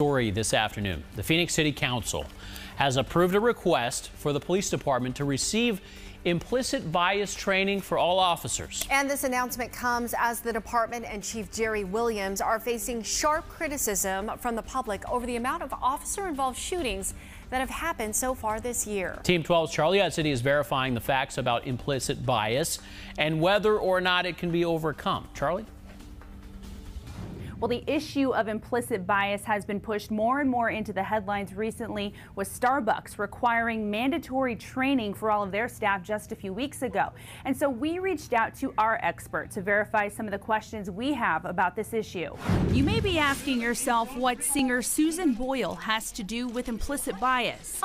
Story this afternoon. The Phoenix City Council has approved a request for the police department to receive implicit bias training for all officers. And this announcement comes as the department and Chief Jerry Williams are facing sharp criticism from the public over the amount of officer involved shootings that have happened so far this year. Team 12's Charlie at City is verifying the facts about implicit bias and whether or not it can be overcome. Charlie? Well, the issue of implicit bias has been pushed more and more into the headlines recently, with Starbucks requiring mandatory training for all of their staff just a few weeks ago. And so we reached out to our expert to verify some of the questions we have about this issue. You may be asking yourself what singer Susan Boyle has to do with implicit bias.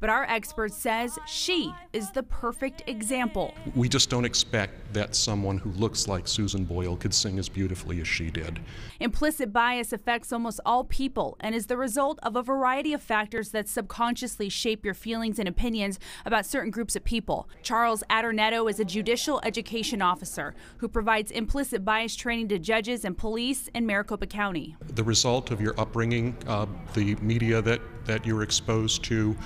But our expert says she is the perfect example. We just don't expect that someone who looks like Susan Boyle could sing as beautifully as she did. Implicit bias affects almost all people and is the result of a variety of factors that subconsciously shape your feelings and opinions about certain groups of people. Charles Adornetto is a judicial education officer who provides implicit bias training to judges and police in Maricopa County. The result of your upbringing, uh, the media that, that you're exposed to,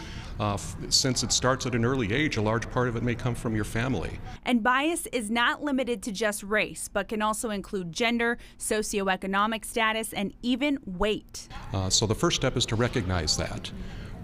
uh, since it starts at an early age, a large part of it may come from your family. And bias is not limited to just race, but can also include gender, socioeconomic status, and even weight. Uh, so the first step is to recognize that.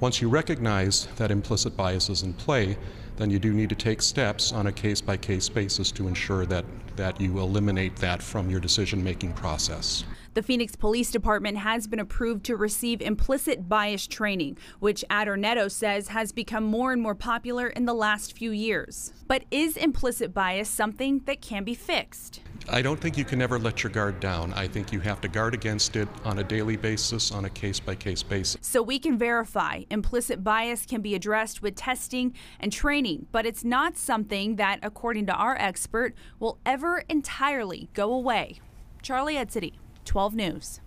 Once you recognize that implicit bias is in play, then you do need to take steps on a case by case basis to ensure that, that you eliminate that from your decision making process. The Phoenix Police Department has been approved to receive implicit bias training, which Adornetto says has become more and more popular in the last few years. But is implicit bias something that can be fixed? I don't think you can ever let your guard down. I think you have to guard against it on a daily basis, on a case by case basis. So we can verify implicit bias can be addressed with testing and training, but it's not something that, according to our expert, will ever entirely go away. Charlie Ed City. 12 News.